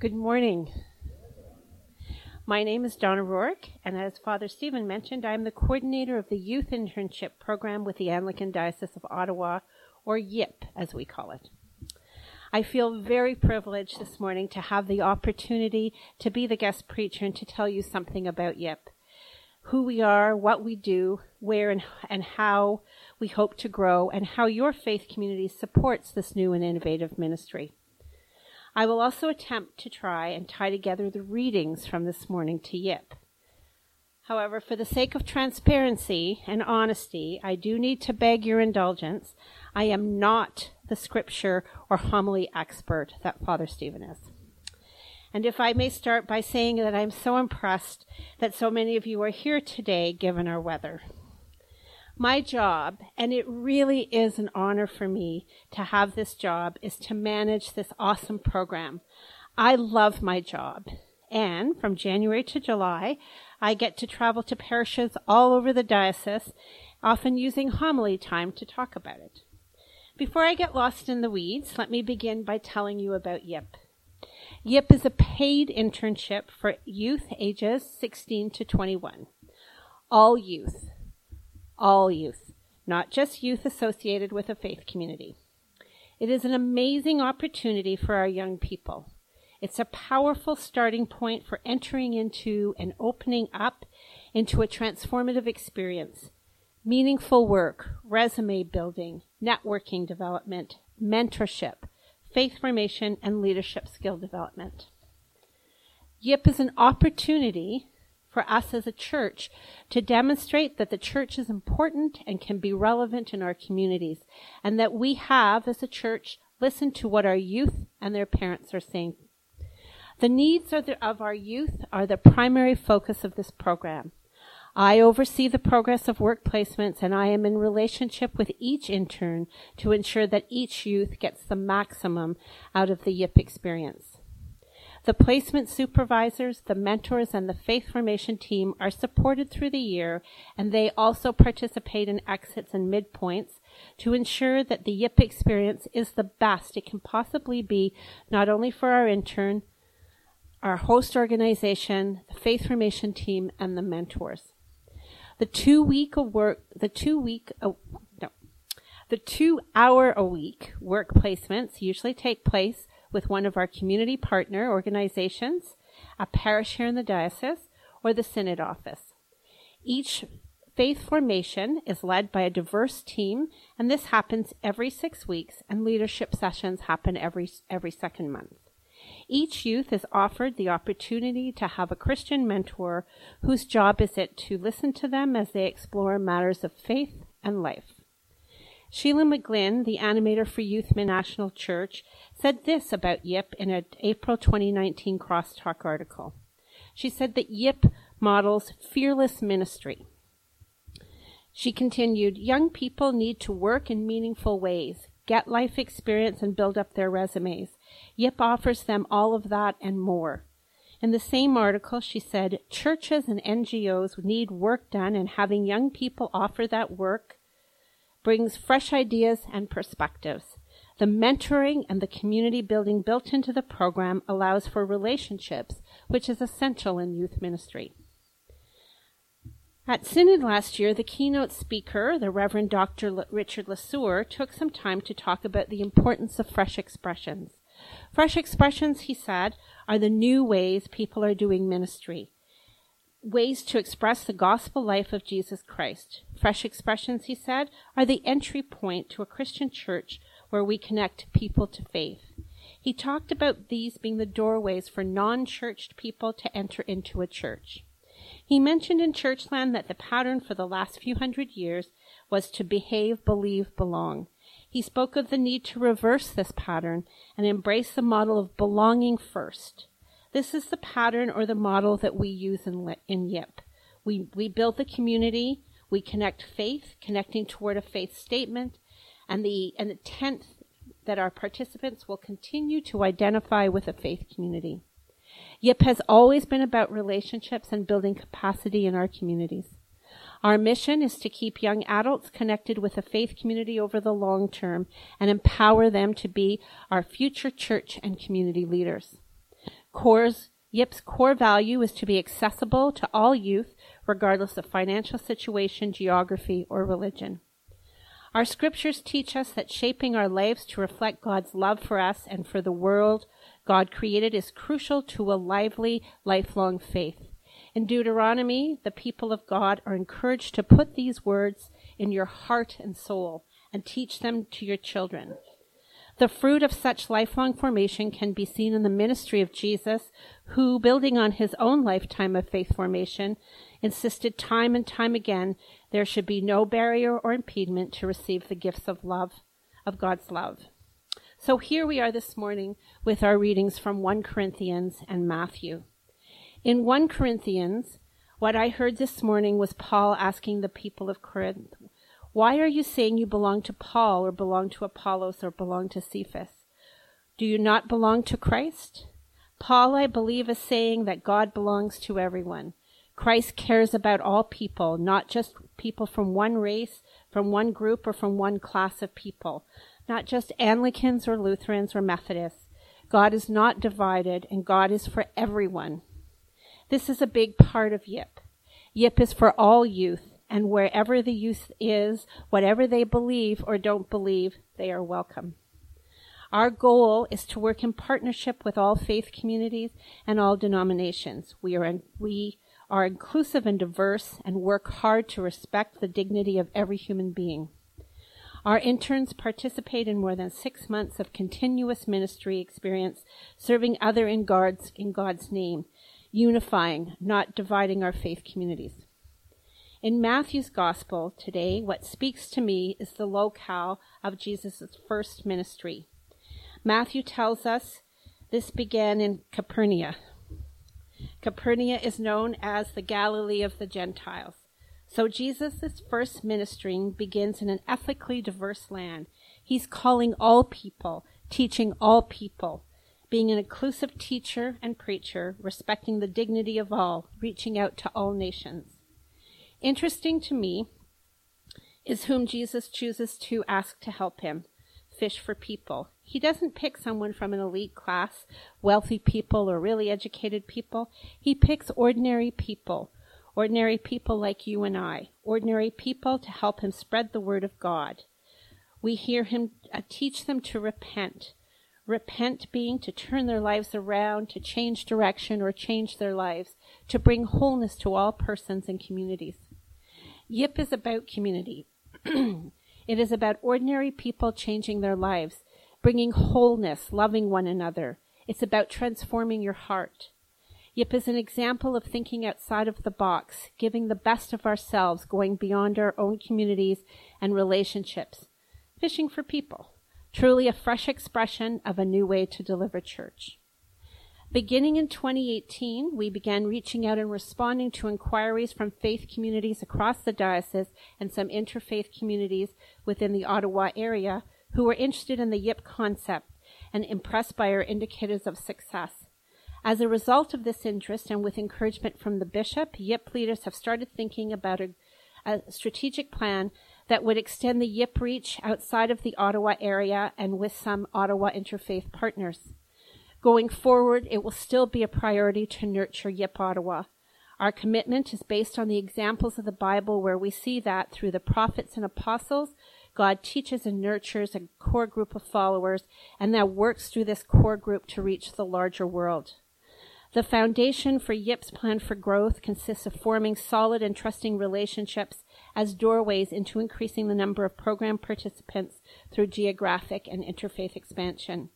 Good morning. My name is Donna Rourke, and as Father Stephen mentioned, I am the coordinator of the Youth Internship Program with the Anglican Diocese of Ottawa, or YIP as we call it. I feel very privileged this morning to have the opportunity to be the guest preacher and to tell you something about YIP. Who we are, what we do, where and, and how we hope to grow, and how your faith community supports this new and innovative ministry. I will also attempt to try and tie together the readings from this morning to Yip. However, for the sake of transparency and honesty, I do need to beg your indulgence. I am not the scripture or homily expert that Father Stephen is. And if I may start by saying that I'm so impressed that so many of you are here today given our weather. My job, and it really is an honor for me to have this job, is to manage this awesome program. I love my job. And from January to July, I get to travel to parishes all over the diocese, often using homily time to talk about it. Before I get lost in the weeds, let me begin by telling you about YIP. YIP is a paid internship for youth ages 16 to 21. All youth all youth, not just youth associated with a faith community. It is an amazing opportunity for our young people. It's a powerful starting point for entering into and opening up into a transformative experience. Meaningful work, resume building, networking development, mentorship, faith formation, and leadership skill development. YIP is an opportunity for us as a church to demonstrate that the church is important and can be relevant in our communities, and that we have, as a church, listened to what our youth and their parents are saying. The needs of, our youth are the primary focus of this program. I oversee the progress of work placements and I am in relationship with each intern to ensure that each youth gets the maximum out of the YIP experience. The placement supervisors, the mentors, and the faith formation team are supported through the year, and they also participate in exits and midpoints to ensure that the YIP experience is the best it can possibly be, not only for our intern, our host organization, the faith formation team, and the mentors. The two week of work, the two week, oh, no, the two hour a week work placements usually take place with one of our community partner organizations, a parish here in the diocese, or the synod office. Each faith formation is led by a diverse team, and this happens every six weeks, and leadership sessions happen every, every second month. Each youth is offered the opportunity to have a Christian mentor whose job is it to listen to them as they explore matters of faith and life. Sheilagh McGlynn, the animator for Youth National Church, said this about YIP in an April 2019 Crosstalk article. She said that YIP models fearless ministry. She continued, young people need to work in meaningful ways, get life experience and build up their resumes. YIP offers them all of that and more. In the same article, she said, churches and NGOs need work done and having young people offer that work brings fresh ideas and perspectives. The mentoring and the community building built into the program allows for relationships, which is essential in youth ministry. At Synod last year, the keynote speaker, the Reverend Dr. L- Richard LeSueur, took some time to talk about the importance of fresh expressions. Fresh expressions, he said, are the new ways people are doing ministry. Ways to express the gospel life of Jesus Christ. Fresh expressions, he said, are the entry point to a Christian church where we connect people to faith. He talked about these being the doorways for non-churched people to enter into a church. He mentioned in Churchland that the pattern for the last few hundred years was to behave, believe, belong. He spoke of the need to reverse this pattern and embrace the model of belonging first. This is the pattern or the model that we use in, in YIP. We, we build the community, we connect faith, connecting toward a faith statement, and the, and the tenth that our participants will continue to identify with a faith community. YIP has always been about relationships and building capacity in our communities. Our mission is to keep young adults connected with a faith community over the long term and empower them to be our future church and community leaders. Core's, YIP's core value is to be accessible to all youth, regardless of financial situation, geography, or religion. Our scriptures teach us that shaping our lives to reflect God's love for us and for the world God created is crucial to a lively, lifelong faith. In Deuteronomy, the people of God are encouraged to put these words in your heart and soul and teach them to your children. The fruit of such lifelong formation can be seen in the ministry of Jesus, who, building on his own lifetime of faith formation, insisted time and time again there should be no barrier or impediment to receive the gifts of love, of God's love. So here we are this morning with our readings from 1 Corinthians and Matthew. In 1 Corinthians, what I heard this morning was Paul asking the people of Corinth, why are you saying you belong to Paul or belong to Apollos or belong to Cephas? Do you not belong to Christ? Paul, I believe, is saying that God belongs to everyone. Christ cares about all people, not just people from one race, from one group, or from one class of people, not just Anglicans or Lutherans or Methodists. God is not divided, and God is for everyone. This is a big part of YIP. YIP is for all youth, and wherever the youth is, whatever they believe or don't believe, they are welcome. Our goal is to work in partnership with all faith communities and all denominations. We are, we are inclusive and diverse and work hard to respect the dignity of every human being. Our interns participate in more than six months of continuous ministry experience, serving other in God's, in God's name, unifying, not dividing our faith communities. In Matthew's gospel today, what speaks to me is the locale of Jesus' first ministry. Matthew tells us this began in Capernaum. Capernaum is known as the Galilee of the Gentiles. So Jesus' first ministering begins in an ethically diverse land. He's calling all people, teaching all people, being an inclusive teacher and preacher, respecting the dignity of all, reaching out to all nations. Interesting to me is whom Jesus chooses to ask to help him fish for people. He doesn't pick someone from an elite class, wealthy people, or really educated people. He picks ordinary people, ordinary people like you and I, ordinary people to help him spread the word of God. We hear him uh, teach them to repent. Repent being to turn their lives around, to change direction or change their lives, to bring wholeness to all persons and communities. YIP is about community. it is about ordinary people changing their lives, bringing wholeness, loving one another. It's about transforming your heart. YIP is an example of thinking outside of the box, giving the best of ourselves, going beyond our own communities and relationships, fishing for people. Truly a fresh expression of a new way to deliver church. Beginning in 2018, we began reaching out and responding to inquiries from faith communities across the diocese and some interfaith communities within the Ottawa area who were interested in the YIP concept and impressed by our indicators of success. As a result of this interest and with encouragement from the bishop, YIP leaders have started thinking about a, a strategic plan that would extend the YIP reach outside of the Ottawa area and with some Ottawa interfaith partners. Going forward, it will still be a priority to nurture YIP Ottawa. Our commitment is based on the examples of the Bible where we see that through the prophets and apostles, God teaches and nurtures a core group of followers and that works through this core group to reach the larger world. The foundation for YIP's plan for growth consists of forming solid and trusting relationships as doorways into increasing the number of program participants through geographic and interfaith expansion.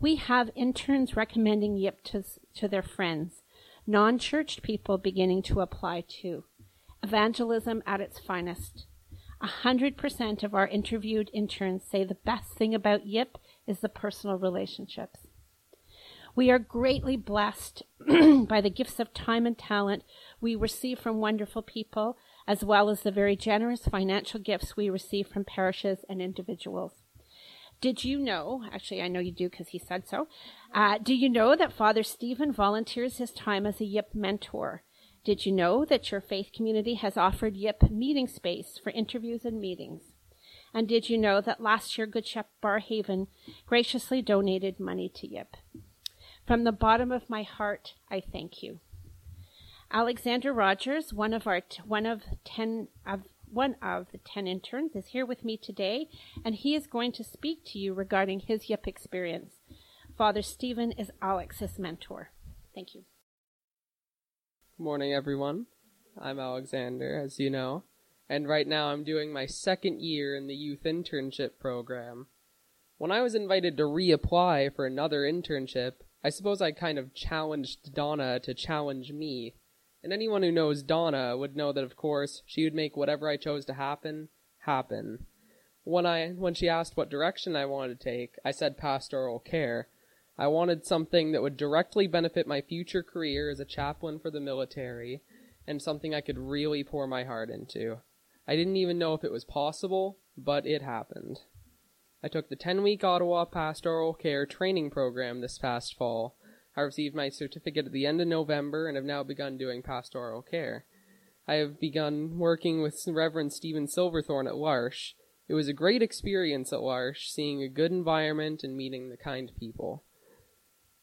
We have interns recommending YIP to, to their friends, non churched people beginning to apply too. Evangelism at its finest. A hundred percent of our interviewed interns say the best thing about YIP is the personal relationships. We are greatly blessed by the gifts of time and talent we receive from wonderful people, as well as the very generous financial gifts we receive from parishes and individuals. Did you know, actually, I know you do because he said so. Uh, do you know that Father Stephen volunteers his time as a YIP mentor? Did you know that your faith community has offered YIP meeting space for interviews and meetings? And did you know that last year Good Shepherd Barrhaven graciously donated money to YIP? From the bottom of my heart, I thank you. Alexander Rogers, one of our t- one of ten of one of the ten interns, is here with me today, and he is going to speak to you regarding his YIP experience. Father Stephen is Alex's mentor. Thank you. Morning, everyone. I'm Alexander, as you know, and right now I'm doing my second year in the youth internship program. When I was invited to reapply for another internship, I suppose I kind of challenged Donna to challenge me and anyone who knows Donna would know that, of course, she would make whatever I chose to happen, happen. When I, when she asked what direction I wanted to take, I said pastoral care. I wanted something that would directly benefit my future career as a chaplain for the military, and something I could really pour my heart into. I didn't even know if it was possible, but it happened. I took the 10 week Ottawa Pastoral Care training program this past fall, I received my certificate at the end of November and have now begun doing pastoral care. I have begun working with Reverend Stephen Silverthorne at L'Arche. It was a great experience at L'Arche, seeing a good environment and meeting the kind people.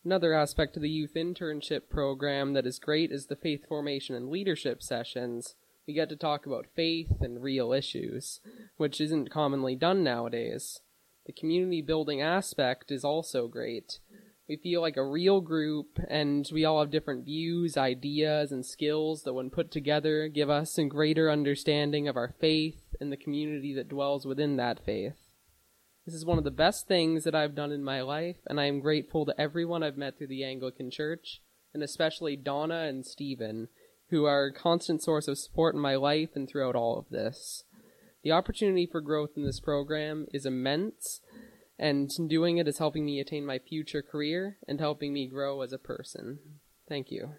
Another aspect of the youth internship program that is great is the faith formation and leadership sessions. We get to talk about faith and real issues, which isn't commonly done nowadays. The community building aspect is also great. We feel like a real group, and we all have different views, ideas, and skills that, when put together, give us a greater understanding of our faith and the community that dwells within that faith. This is one of the best things that I've done in my life, and I am grateful to everyone I've met through the Anglican Church, and especially Donna and Stephen, who are a constant source of support in my life and throughout all of this. The opportunity for growth in this program is immense, and doing it is helping me attain my future career and helping me grow as a person. Thank you.